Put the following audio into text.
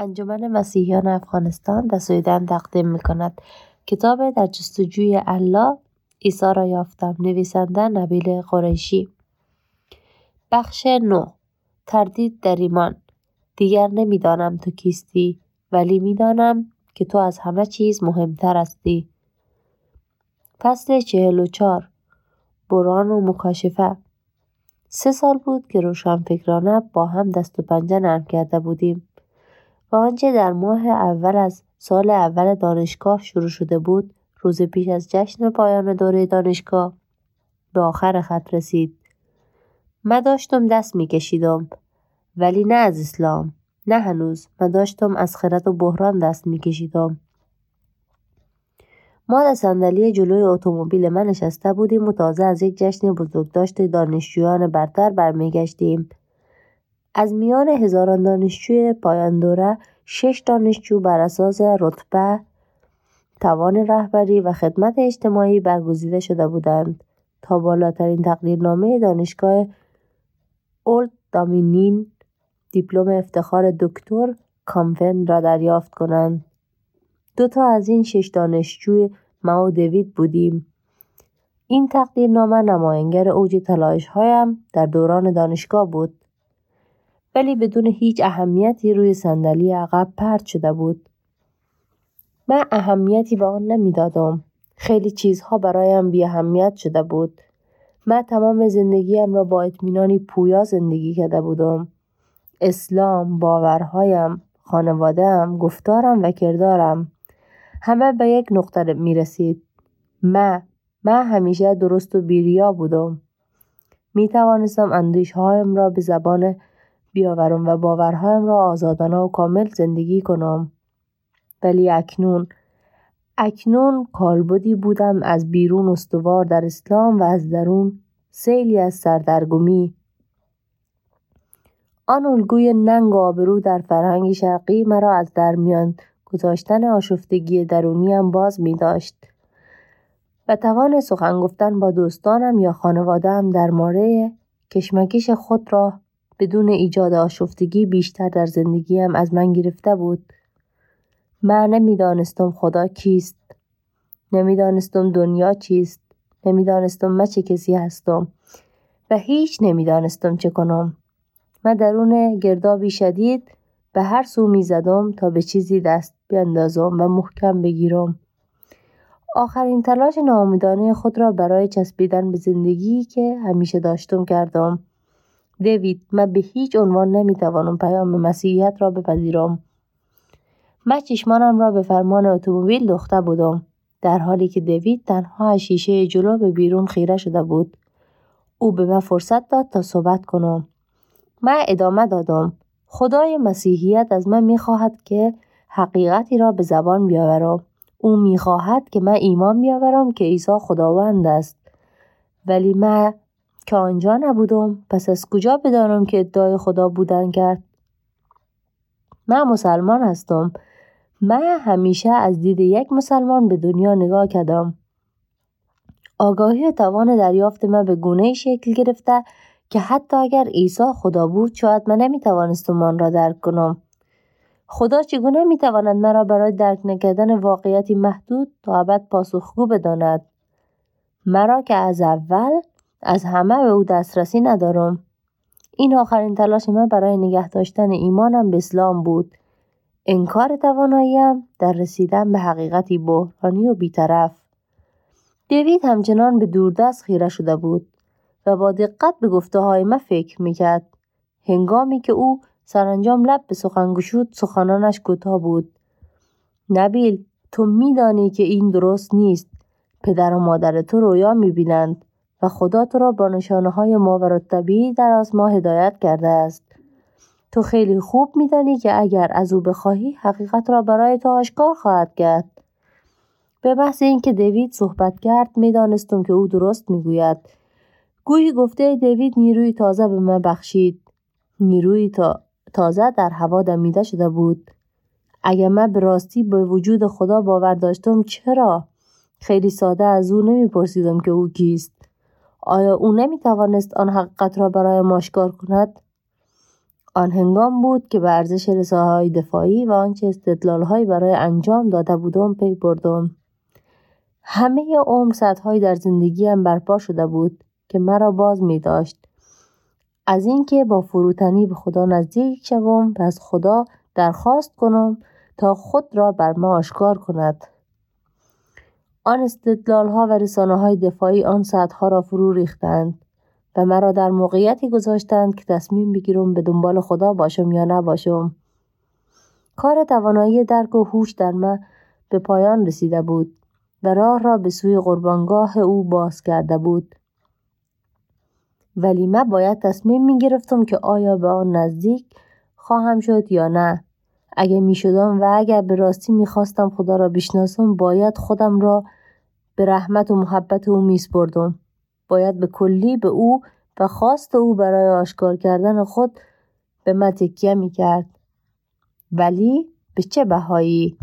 انجمن مسیحیان افغانستان در سویدن تقدیم می کند کتاب در جستجوی الله عیسی را یافتم نویسنده نبیل قریشی. بخش نو تردید در ایمان. دیگر نمی‌دانم تو کیستی ولی می‌دانم که تو از همه چیز مهمتر هستی. فصل چهل و چار بران و مکاشفه. سه سال بود که روشنفکرانه با هم دست و پنجه نرم کرده بودیم. و آنچه در ماه اول از سال اول دانشگاه شروع شده بود روز پیش از جشن پایان دوره دانشگاه به آخر خط رسید. من داشتم دست میکشیدم ولی نه از اسلام نه هنوز. من داشتم از خرد و بحران دست میکشیدم. ما در صندلی جلوی اتومبیل من نشسته بودیم و تازه از یک جشن بزرگداشت دانشجویان برتر برمیگشتیم. از میان هزاران دانشجوی پایان دوره شش دانشجو بر اساس رتبه توان رهبری و خدمت اجتماعی برگزیده شده بودند. تا بالاترین تقدیرنامه دانشگاه اولد دامینین دیپلم افتخار دکتر کامفن را دریافت کنند. دو تا از این شش دانشجوی ما و دوید بودیم. این تقدیرنامه نماینگر اوج هایم در دوران دانشگاه بود. ولی بدون هیچ اهمیتی روی صندلی عقب پرت شده بود. من اهمیتی به آن نمی‌دادم. خیلی چیزها برایم بی اهمیت شده بود. من تمام زندگیم را با اطمینانی پویا زندگی کرده بودم. اسلام باورهایم خانوادهام گفتارم و کردارم. همه به یک نقطه می رسید من من همیشه درست و بیریا بودم. می توانستم اندیشهایم را به زبان بیاورم و باورهایم را آزادانه و کامل زندگی کنم. ولی اکنون اکنون کالبدی بودم از بیرون استوار در اسلام و از درون سیلی از سردرگمی. آن الگوی ننگ و آبرو در فرهنگ شرقی مرا از درمیان گذاشتن آشفتگی درونیم باز می داشت و توان سخن گفتن با دوستانم یا خانوادهام در ماره کشمکش خود را بدون ایجاد آشفتگی بیشتر در زندگیم از من گرفته بود. من نمی‌دانستم خدا کیست نمی‌دانستم دنیا چیست نمی‌دانستم من چه کسی هستم و هیچ نمی‌دانستم چه کنم. من درون گردابی شدید به هر سو می زدم تا به چیزی دست بیندازم و محکم بگیرم. آخرین تلاش ناامیدانه خود را برای چسبیدن به زندگی که همیشه داشتم کردم. دیوید من به هیچ عنوان نمی‌توانم پیام مسیحیت را بپذیرم. من چشمانم را به فرمان اتومبیل دخته بودم در حالی که دیوید تنها از شیشه جلو به بیرون خیره شده بود. او به من فرصت داد تا صحبت کنم. من ادامه دادم خدای مسیحیت از من می‌خواهد که حقیقتی را به زبان بیاورم. او می‌خواهد که من ایمان بیاورم که عیسی خداوند است. ولی من که آنجا نبودم پس از کجا بدانم که ادعای خدا بودن کرد؟ من مسلمان هستم. من همیشه از دید یک مسلمان به دنیا نگاه کردم. آگاهی توان دریافت من به گونه شکل گرفته که حتی اگر عیسی خدا بود شاید من نمی‌توانستم آن را درک کنم. خدا چگونه می‌تواند مرا برای درک نکردن واقعیتی محدود تا ابد پاسخگو بداند؟ مرا که از اول از همه به او دسترسی ندارم. این آخرین تلاش من برای نگه داشتن ایمانم به اسلام بود. انکار تواناییم در رسیدن به حقیقتی بحرانی و بیطرف. دیوید همچنان به دوردست خیره شده بود و با دقت به گفته های من فکر می‌کرد. هنگامی که او سرانجام لب به سخن گشود سخنانش کوتاه بود. نبیل تو میدانی که این درست نیست. پدر و مادر تو رویا می‌بینند. و خدا تو را با نشانه های طبیعی در از ما هدایت کرده است. تو خیلی خوب میدانی که اگر از او بخواهی حقیقت را برای تو آشکار خواهد کرد. به بحث اینکه دیوید صحبت کرد می‌دانستم که او درست می‌گوید. گویی گفته دیوید نیروی تازه به من بخشید. نیروی تا تازه در هوا دمیده شده بود. اگر من به راستی به وجود خدا باور داشتم چرا؟ خیلی ساده از او نمیپرسیدم که او کیست. آیا او نمی توانست آن حقیقت را برای ماشکار کند؟ آن هنگام بود که به ارزش رساله های دفاعی و آنچه استدلال برای انجام داده بودم پی بردم. همه عمر سطحهایی در زندگیم برپا شده بود که مرا باز می داشت از اینکه با فروتنی به خدا نزدیک شوم و از خدا درخواست کنم تا خود را بر ما آشکار کند. آن استدلال ها و رسانه های دفاعی آن سطح ها را فرو ریختند و مرا در موقعیتی گذاشتند که تصمیم بگیرم به دنبال خدا باشم یا نباشم. کار توانایی درک و هوش در من به پایان رسیده بود و راه را به سوی قربانگاه او باز کرده بود. ولی من باید تصمیم می گرفتم که آیا به آن نزدیک خواهم شد یا نه. اگه می شدم و اگر به راستی می خواستم خدا را بشناسم باید خودم را به رحمت و محبت او می سپردم. باید به کلی به او و خواست او برای آشکار کردن خود به من تکیه می کرد. ولی به چه بهایی؟